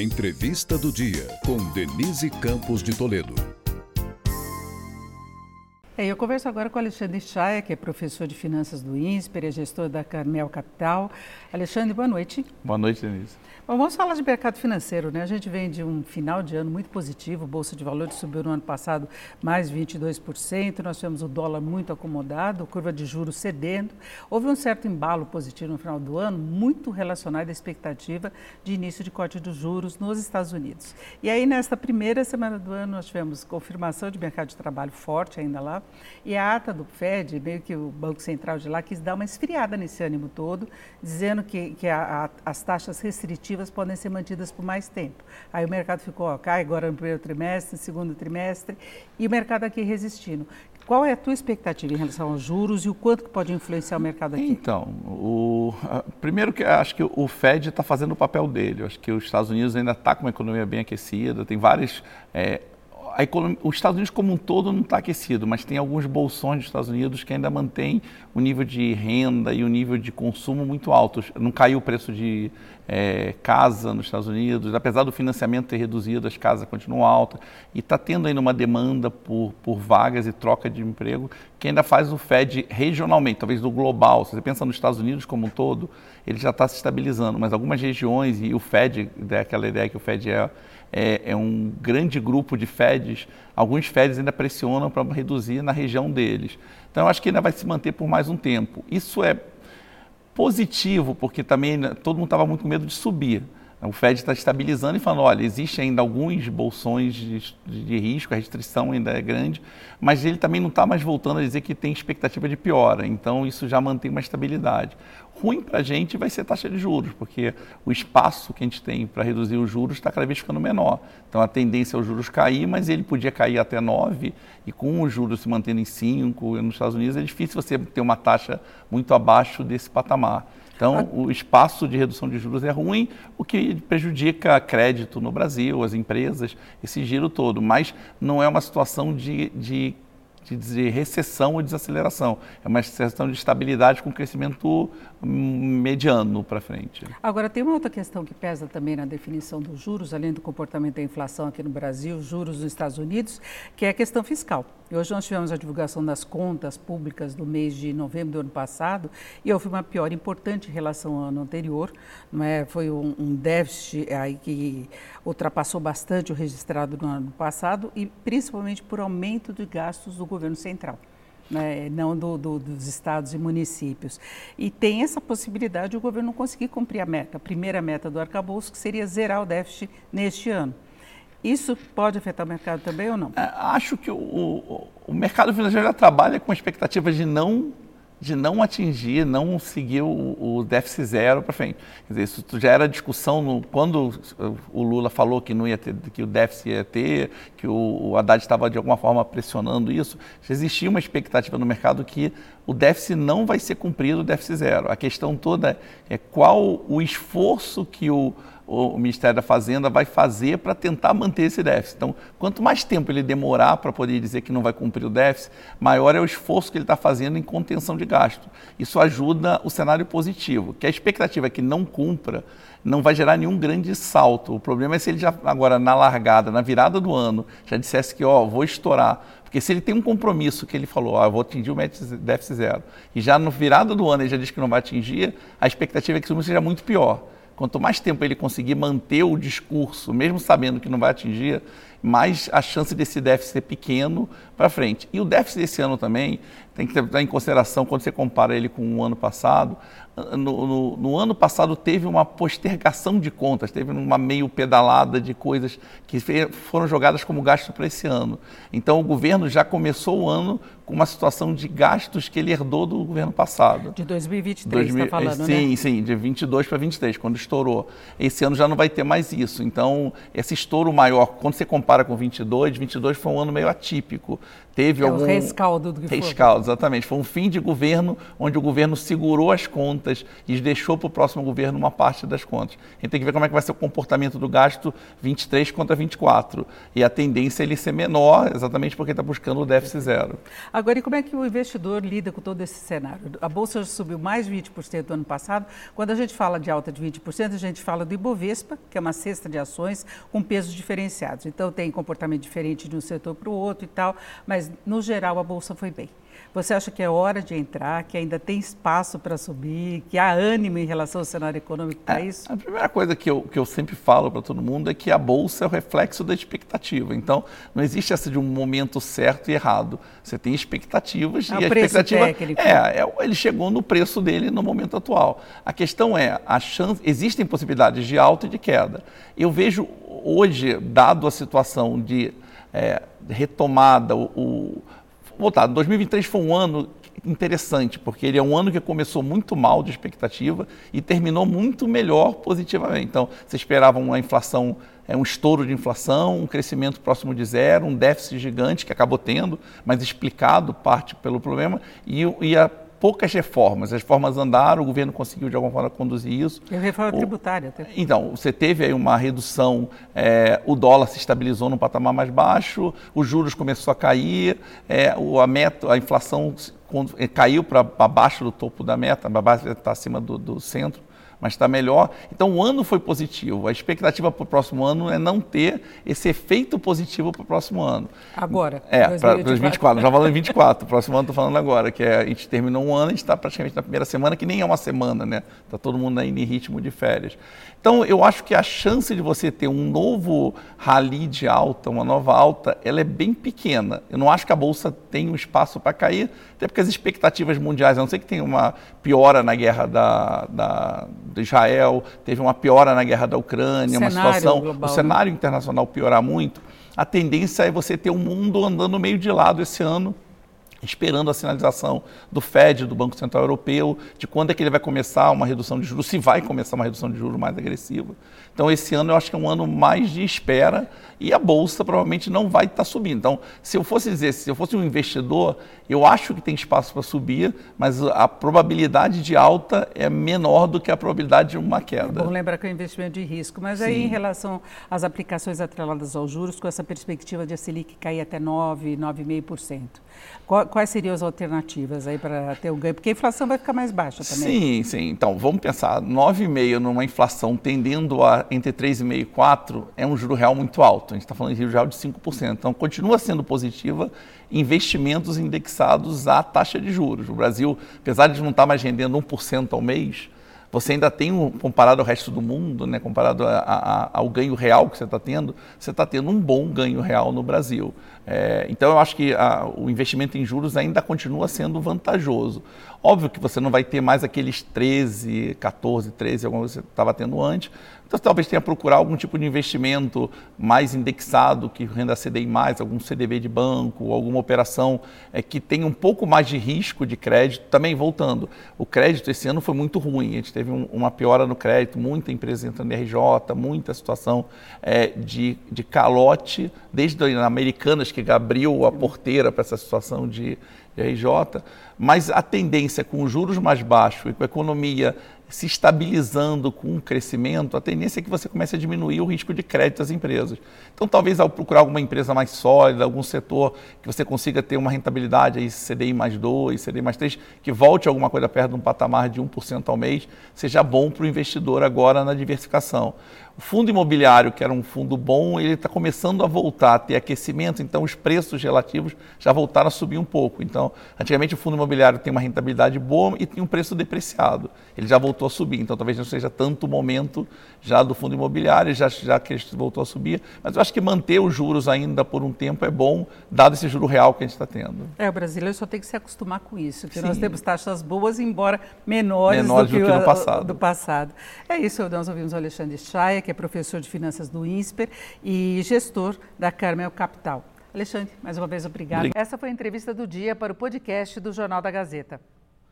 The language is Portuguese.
Entrevista do dia com Denise Campos de Toledo. É, eu converso agora com Alexandre Chaia, que é professor de finanças do INSPER, é gestor da Carmel Capital. Alexandre, boa noite. Boa noite, Denise. Bom, vamos falar de mercado financeiro, né? A gente vem de um final de ano muito positivo, Bolsa de Valores subiu no ano passado mais 22%, nós tivemos o dólar muito acomodado, curva de juros cedendo. Houve um certo embalo positivo no final do ano, muito relacionado à expectativa de início de corte dos juros nos Estados Unidos. E aí, nesta primeira semana do ano, nós tivemos confirmação de mercado de trabalho forte ainda lá, e a ata do Fed, meio que o Banco Central de lá, quis dar uma esfriada nesse ânimo todo, dizendo que, que a, a, as taxas restritivas podem ser mantidas por mais tempo. Aí o mercado ficou, ó, cai agora no primeiro trimestre, no segundo trimestre, e o mercado aqui resistindo. Qual é a tua expectativa em relação aos juros e o quanto que pode influenciar o mercado aqui? Então, o, primeiro que acho que o Fed está fazendo o papel dele. acho que os Estados Unidos ainda está com uma economia bem aquecida, tem várias é, economia, os Estados Unidos como um todo não está aquecido, mas tem alguns bolsões dos Estados Unidos que ainda mantém o nível de renda e o nível de consumo muito altos. Não caiu o preço de é, casa nos Estados Unidos, apesar do financiamento ter reduzido, as casas continuam altas. E está tendo ainda uma demanda por, por vagas e troca de emprego que ainda faz o Fed regionalmente, talvez do global. Se você pensa nos Estados Unidos como um todo, ele já está se estabilizando, mas algumas regiões, e o Fed, é aquela ideia que o Fed é é, é um grande grupo de FEDs, alguns FEDs ainda pressionam para reduzir na região deles. Então, eu acho que ainda vai se manter por mais um tempo. Isso é positivo, porque também todo mundo estava muito com medo de subir. O Fed está estabilizando e falando, olha, existe ainda alguns bolsões de, de, risco, a restrição ainda é grande, mas ele também não está mais voltando a dizer que tem expectativa de piora, então isso já mantém uma estabilidade. Ruim para a gente vai ser taxa de juros, porque o espaço que a gente tem para reduzir os juros está cada vez ficando menor. Então a tendência é os juros cair, mas ele podia cair até 9, e com os juros se mantendo em 5 nos Estados Unidos, é difícil você ter uma taxa muito abaixo desse patamar. Então, o espaço de redução de juros é ruim, o que prejudica crédito no Brasil, as empresas, esse giro todo. Mas não é uma situação de, de de dizer recessão ou desaceleração. É uma situação de estabilidade com crescimento mediano para frente. Agora, tem uma outra questão que pesa também na definição dos juros, além do comportamento da inflação aqui no Brasil, juros nos Estados Unidos, que é a questão fiscal. E hoje nós tivemos a divulgação das contas públicas do mês de novembro do ano passado e houve uma pior importante em relação ao ano anterior. Não é? Foi um, um déficit aí que ultrapassou bastante o registrado no ano passado e principalmente por aumento de gastos do governo central. Né, não do, do, dos estados e municípios. E tem essa possibilidade de o governo não conseguir cumprir a meta, a primeira meta do arcabouço, que seria zerar o déficit neste ano. Isso pode afetar o mercado também ou não? É, acho que o, o, o mercado financeiro já trabalha com a expectativa de não de não atingir, não seguir o, o déficit zero para frente. Dizer, isso já era discussão no, quando o Lula falou que não ia ter, que o déficit ia ter, que o, o Haddad estava de alguma forma pressionando isso. Já existia uma expectativa no mercado que o déficit não vai ser cumprido, o déficit zero. A questão toda é qual o esforço que o o Ministério da Fazenda vai fazer para tentar manter esse déficit. Então, quanto mais tempo ele demorar para poder dizer que não vai cumprir o déficit, maior é o esforço que ele está fazendo em contenção de gasto. Isso ajuda o cenário positivo, que a expectativa é que não cumpra, não vai gerar nenhum grande salto. O problema é se ele já, agora, na largada, na virada do ano, já dissesse que, ó, vou estourar. Porque se ele tem um compromisso que ele falou, ó, vou atingir o déficit zero, e já no virada do ano ele já diz que não vai atingir, a expectativa é que isso seja muito pior. Quanto mais tempo ele conseguir manter o discurso, mesmo sabendo que não vai atingir, mais a chance desse déficit ser pequeno para frente. E o déficit desse ano também tem que ter em consideração, quando você compara ele com o ano passado, no, no, no, ano passado teve uma postergação de contas, teve uma meio pedalada de coisas que foram jogadas como gasto para esse ano. Então o governo já começou o ano com uma situação de gastos que ele herdou do governo passado. De 2023, está falando, sim, né? Sim, de 22 para 23, quando estourou. Esse ano já não vai ter mais isso. Então, esse estouro maior, quando você compara com 22, 22 foi um ano meio atípico. Teve é algum... o rescaldo do que rescaldo, foi. exatamente. Foi um fim de governo onde o governo segurou as contas e deixou para o próximo governo uma parte das contas. A gente tem que ver como é que vai ser o comportamento do gasto 23 contra 24. E a tendência é ele ser menor, exatamente porque está buscando o déficit zero. Agora, e como é que o investidor lida com todo esse cenário? A Bolsa subiu mais 20% no ano passado. Quando a gente fala de alta de 20%, a gente fala do Ibovespa, que é uma cesta de ações com pesos diferenciados. Então, tem comportamento diferente de um setor para o outro e tal, mas, no geral, a Bolsa foi bem. Você acha que é hora de entrar, que ainda tem espaço para subir, que há ânimo em relação ao cenário econômico para é, isso? A primeira coisa que eu, que eu sempre falo para todo mundo é que a bolsa é o reflexo da expectativa. Então, não existe essa de um momento certo e errado. Você tem expectativas é e a expectativa técnico. é, é, ele chegou no preço dele no momento atual. A questão é, a chance, existem possibilidades de alta e de queda. Eu vejo hoje, dado a situação de é, retomada, o, o voltar, 2023 foi um ano interessante, porque ele é um ano que começou muito mal de expectativa e terminou muito melhor positivamente. Então, você esperava uma inflação, é, um estouro de inflação, um crescimento próximo de zero, um déficit gigante que acabou tendo, mas explicado parte pelo problema, e, e a poucas reformas. As reformas andaram, o governo conseguiu de alguma forma conduzir isso. E a reforma o, tributária até. Então, você teve aí uma redução, é, o dólar se estabilizou num patamar mais baixo, os juros começou a cair, é, o, a, meta, a inflação é, caiu para baixo do topo da meta, a base está acima do, do centro mas está melhor. Então o ano foi positivo. A expectativa para o próximo ano é não ter esse efeito positivo para o próximo ano. Agora? É, para 2024. Já falando em 24. O próximo ano estou falando agora, que é, a gente terminou um ano, a gente está praticamente na primeira semana, que nem é uma semana, né? Está todo mundo ainda em ritmo de férias. Então, eu acho que a chance de você ter um novo rally de alta, uma nova alta, ela é bem pequena. Eu não acho que a bolsa tem um espaço para cair, até porque as expectativas mundiais, a não ser que tenha uma piora na guerra da, da, Israel, teve uma piora na guerra da Ucrânia, uma situação, global, o né? cenário né? internacional piorar muito, a tendência é você ter o um mundo andando meio de lado esse ano esperando a sinalização do Fed, do Banco Central Europeu, de quando é que ele vai começar uma redução de juros, se vai começar uma redução de juros mais agressiva. Então, esse ano eu acho que é um ano mais de espera e a bolsa provavelmente não vai estar subindo. Então, se eu fosse dizer, se eu fosse um investidor, eu acho que tem espaço para subir, mas a probabilidade de alta é menor do que a probabilidade de uma queda. É bom lembrar que é um investimento de risco, mas Sim. aí em relação às aplicações atreladas aos juros, com essa perspectiva de a Selic cair até 9, 9,5%. Quais seriam as alternativas aí para ter o ganho? Porque a inflação vai ficar mais baixa também. Sim, sim. Então, vamos pensar, 9,5 numa inflação tendendo a entre 3,5 e 4 é um juro real muito alto. A gente está falando de juro real de 5%. Então, continua sendo positiva investimentos indexados à taxa de juros. O Brasil, apesar de não estar mais rendendo 1% ao mês, você ainda tem, comparado ao resto do mundo, né, comparado a, a, ao ganho real que você está tendo, você está tendo um bom ganho real no Brasil. É, então, eu acho que a, o investimento em juros ainda continua sendo vantajoso. Óbvio que você não vai ter mais aqueles 13, 14, 13, alguma coisa que você estava tendo antes, então, talvez tenha que procurar algum tipo de investimento mais indexado, que renda CDI mais, algum CDB de banco, alguma operação é, que tenha um pouco mais de risco de crédito. Também, voltando, o crédito esse ano foi muito ruim, a gente teve um, uma piora no crédito, muita empresa entrando em RJ, muita situação é, de, de calote, desde as Americanas, que abriu a porteira para essa situação de, de RJ, mas a tendência com os juros mais baixos e com a economia se estabilizando com um crescimento, a tendência é que você comece a diminuir o risco de crédito das empresas. Então, talvez ao procurar alguma empresa mais sólida, algum setor que você consiga ter uma rentabilidade aí, CDI mais 2, CDI mais 3, que volte alguma coisa perto de um patamar de 1% ao mês, seja bom para o investidor agora na diversificação. O fundo imobiliário, que era um fundo bom, ele está começando a voltar a ter aquecimento, então os preços relativos já voltaram a subir um pouco. Então, antigamente o fundo imobiliário tem uma rentabilidade boa e tem um preço depreciado. Ele já voltou a subir, então talvez não seja tanto o momento já do fundo imobiliário, já, já que ele voltou a subir. Mas eu acho que manter os juros ainda por um tempo é bom, dado esse juro real que a gente está tendo. É, o brasileiro só tem que se acostumar com isso, que Sim. nós temos taxas boas, embora menores, menores do, que, do que no passado. do passado. É isso, nós ouvimos o Alexandre Chaia, que é professor de finanças do INSPER e gestor da Carmel Capital. Alexandre, mais uma vez obrigado. Obrigado. Essa foi a entrevista do dia para o podcast do Jornal da Gazeta.